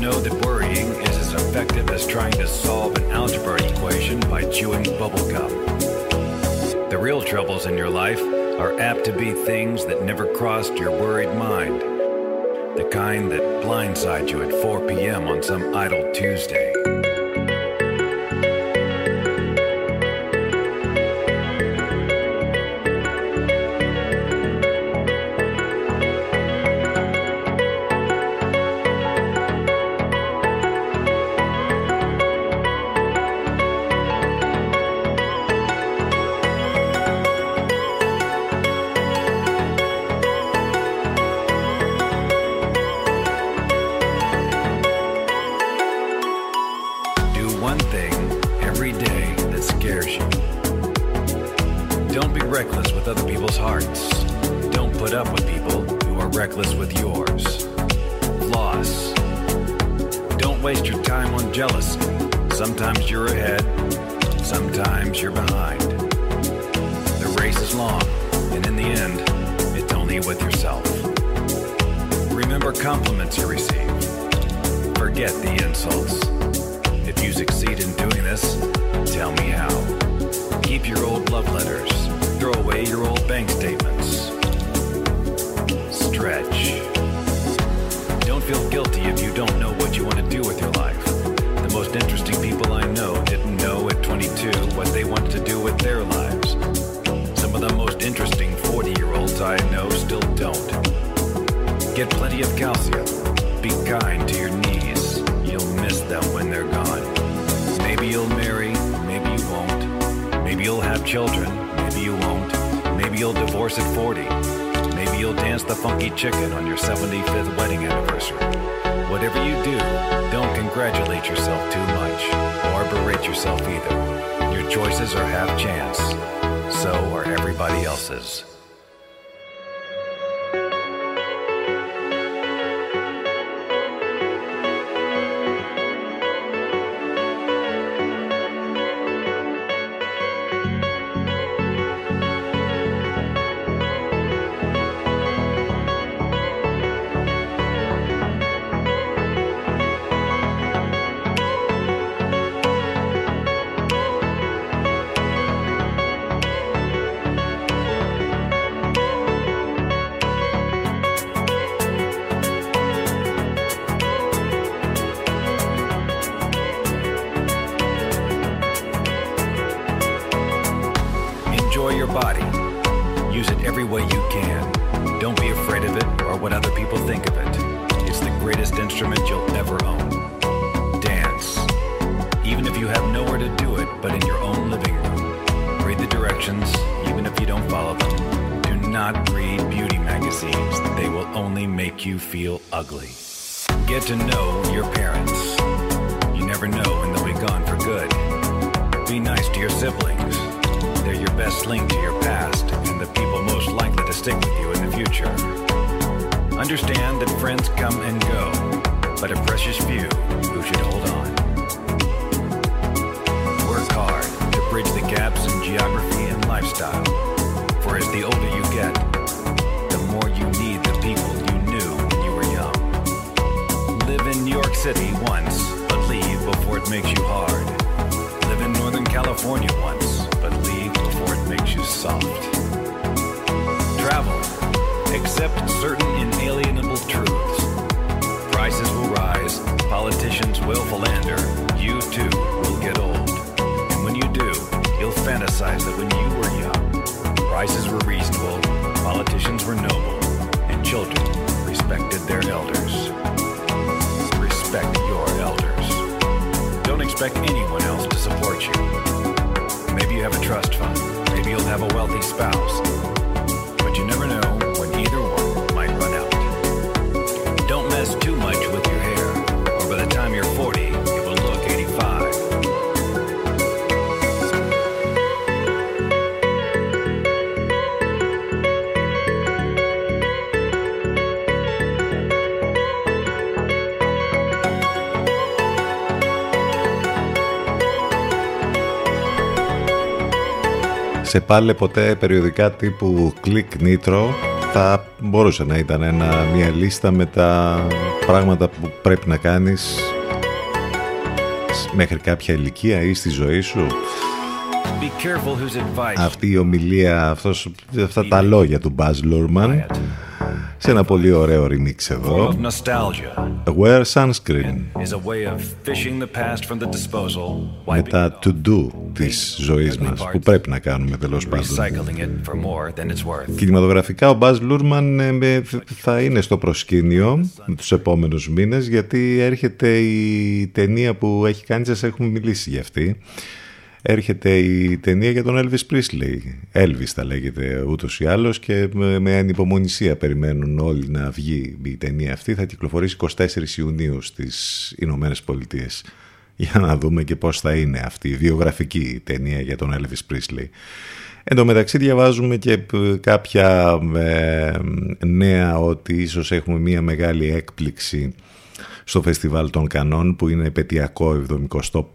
know that worrying is as effective as trying to solve an algebra equation by chewing bubblegum. The real troubles in your life are apt to be things that never crossed your worried mind. The kind that blindside you at 4 p.m. on some idle Tuesday. Choices are half chance, so are everybody else's. Σε πάλι ποτέ περιοδικά τύπου Click Nitro. Θα μπορούσε να ήταν ένα, μια λίστα με τα πράγματα που πρέπει να κάνεις μέχρι κάποια ηλικία ή στη ζωή σου. Be careful whose advice Αυτή η ομιλία, αυτός, αυτά τα λόγια του Buzz Lurman σε ένα πολύ ωραίο remix εδώ. of nostalgia. Wear sunscreen. Is a way of fishing the past from the disposal, με wiping τα to-do της ζωής μας που πρέπει να κάνουμε τέλος πάντων. recycling it for more than it's worth. Κινηματογραφικά ο Μπάζ Λούρμαν ε, με- θα είναι στο προσκήνιο τους επόμενους μήνες γιατί έρχεται η ταινία που έχει κάνει, σας έχουμε μιλήσει για αυτή. Έρχεται η ταινία για τον Elvis Presley. Elvis θα λέγεται ούτως ή άλλως και με, με ανυπομονησία περιμένουν όλοι να βγει η ταινία αυτή. Θα κυκλοφορήσει 24 Ιουνίου στις Ηνωμένες Πολιτείες. Για να δούμε και πώς θα είναι αυτή η βιογραφική ταινία για τον Elvis Presley. Εν τω μεταξύ διαβάζουμε και π- κάποια ε, νέα ότι ίσως έχουμε μια μεγάλη έκπληξη στο Φεστιβάλ των Κανών που είναι επαιτειακό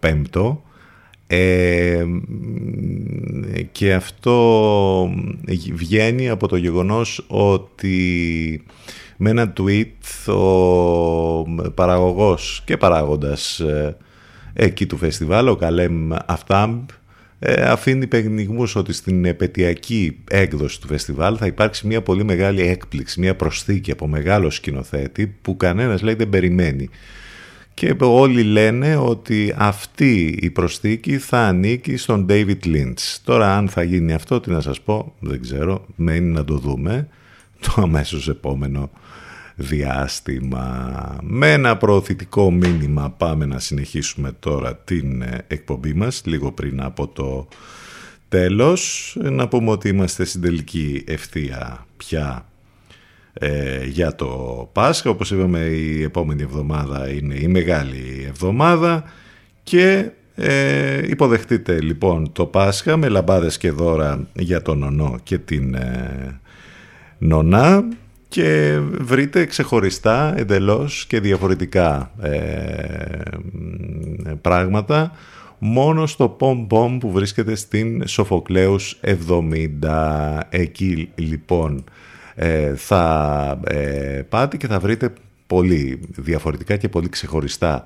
75ο ε, και αυτό βγαίνει από το γεγονός ότι με ένα tweet ο παραγωγός και παράγοντας ε, εκεί του φεστιβάλ, ο Καλέμ Αφτάμπ, ε, αφήνει παιχνιγμούς ότι στην επαιτειακή έκδοση του φεστιβάλ θα υπάρξει μια πολύ μεγάλη έκπληξη, μια προσθήκη από μεγάλο σκηνοθέτη που κανένας λέει δεν περιμένει. Και όλοι λένε ότι αυτή η προσθήκη θα ανήκει στον David Lynch. Τώρα αν θα γίνει αυτό, τι να σας πω, δεν ξέρω, μένει να το δούμε το αμέσως επόμενο διάστημα. Με ένα προωθητικό μήνυμα πάμε να συνεχίσουμε τώρα την ε, εκπομπή μας, λίγο πριν από το τέλος. Να πούμε ότι είμαστε στην τελική ευθεία πια ε, για το Πάσχα. Όπως είπαμε η επόμενη εβδομάδα είναι η Μεγάλη Εβδομάδα και ε, υποδεχτείτε λοιπόν το Πάσχα με λαμπάδες και δώρα για τον Νονό και την ε, Νονά και βρείτε ξεχωριστά εντελώς και διαφορετικά ε, πράγματα μόνο στο Pom Pom που βρίσκεται στην Σοφοκλέους 70. Εκεί λοιπόν ε, θα ε, πάτε και θα βρείτε πολύ διαφορετικά και πολύ ξεχωριστά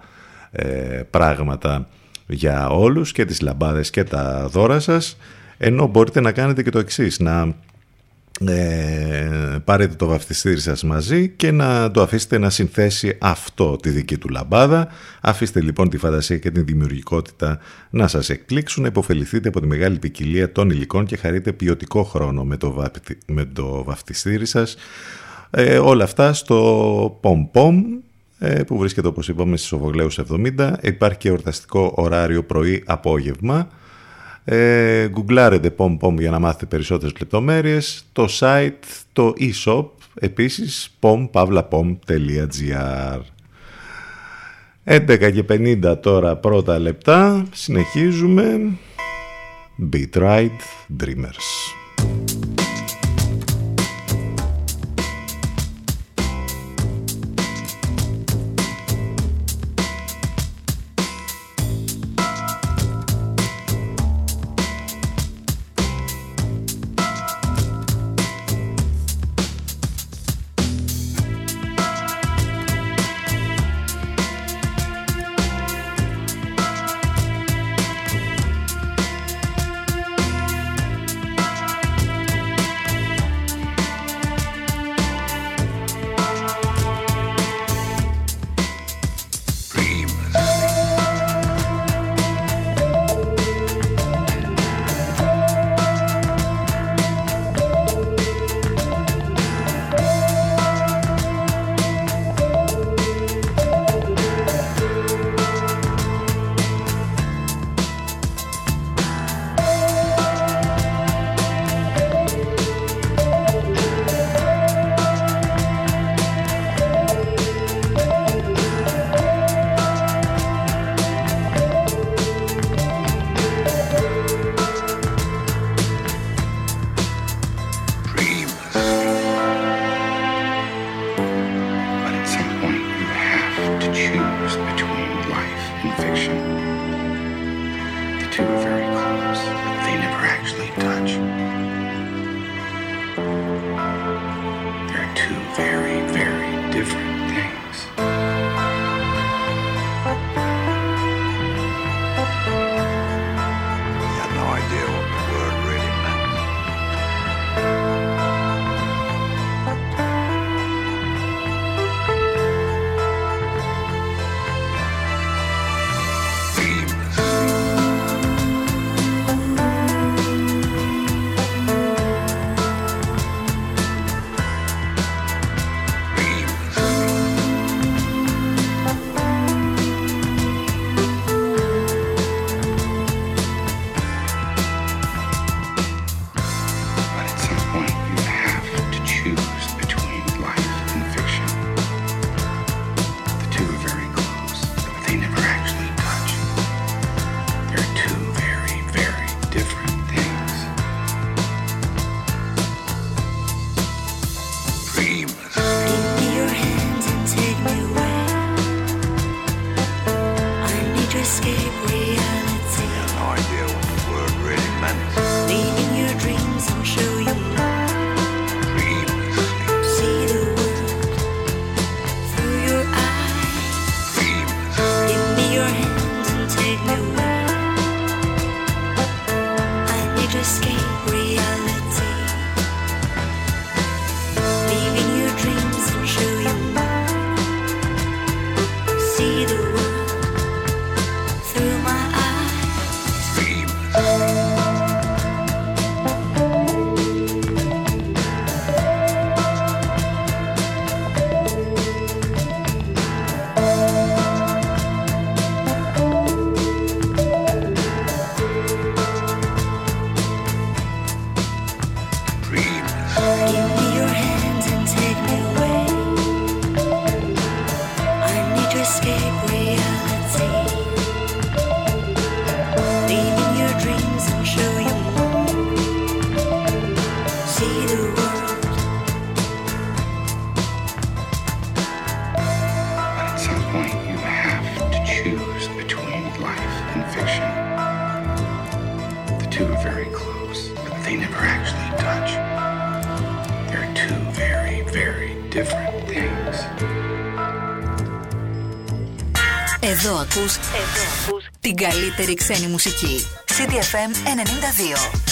ε, πράγματα για όλους και τις λαμπάδες και τα δώρα σας ενώ μπορείτε να κάνετε και το εξής να ε, πάρετε το βαφτιστήρι σας μαζί και να το αφήσετε να συνθέσει αυτό τη δική του λαμπάδα. Αφήστε λοιπόν τη φαντασία και την δημιουργικότητα να σας εκπλήξουν, υποφεληθείτε από τη μεγάλη ποικιλία των υλικών και χαρείτε ποιοτικό χρόνο με το, βαπτι... με το βαφτιστήρι σας. Ε, όλα αυτά στο Pom Pom ε, που βρίσκεται όπως είπαμε στις Οβογλέους 70. Υπάρχει και εορταστικό ωράριο πρωί-απόγευμα ε, γκουγκλάρετε pom pom για να μάθετε περισσότερες λεπτομέρειες. Το site, το e-shop, επίσης pompavlapom.gr 11 και 50 τώρα πρώτα λεπτά. Συνεχίζουμε. Beat Ride Dreamers. Ακούς, εδώ ακούς την καλύτερη ξένη μουσική. CDFM 92.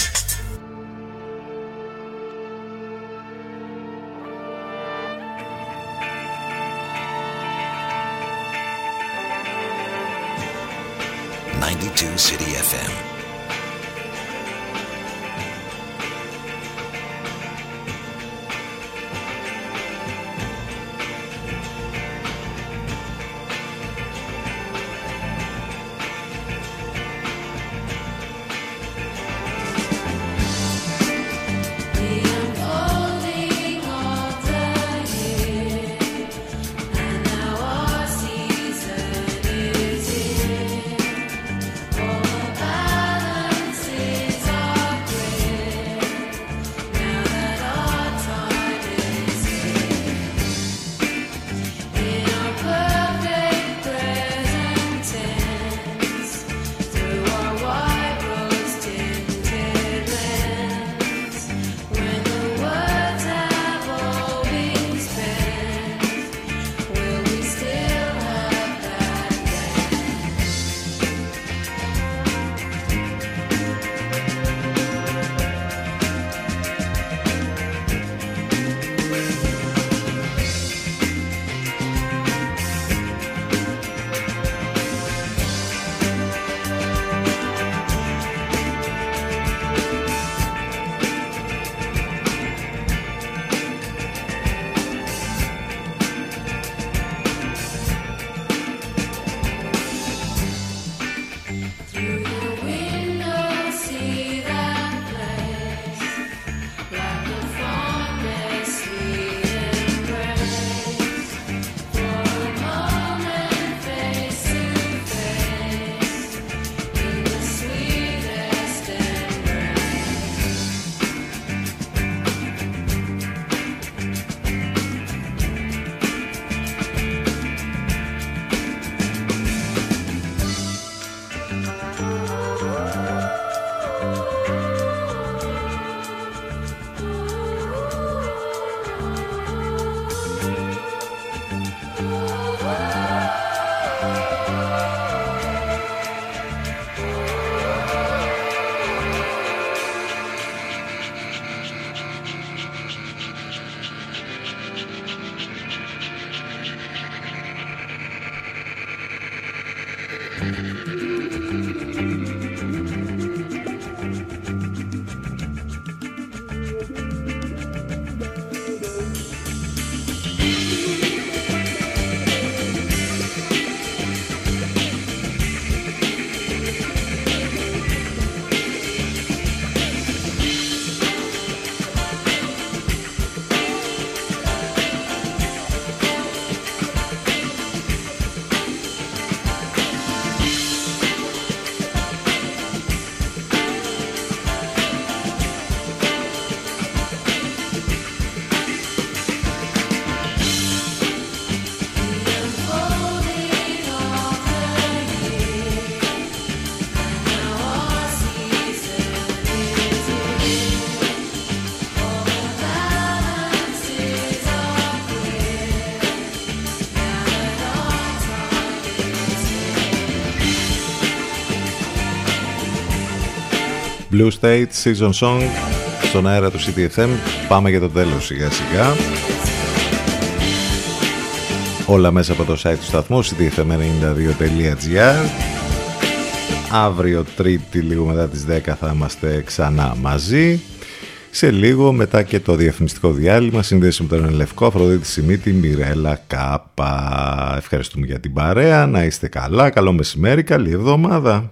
Blue State Season Song στον αέρα του CTFM. Πάμε για το τέλος σιγά σιγά. Όλα μέσα από το site του σταθμού ctfm92.gr Αύριο Τρίτη λίγο μετά τις 10 θα είμαστε ξανά μαζί. Σε λίγο μετά και το διαφημιστικό διάλειμμα συνδέσει με τον Λευκό Αφροδίτη Σιμίτη Μιρέλα Κάπα. Ευχαριστούμε για την παρέα. Να είστε καλά. Καλό μεσημέρι. Καλή εβδομάδα.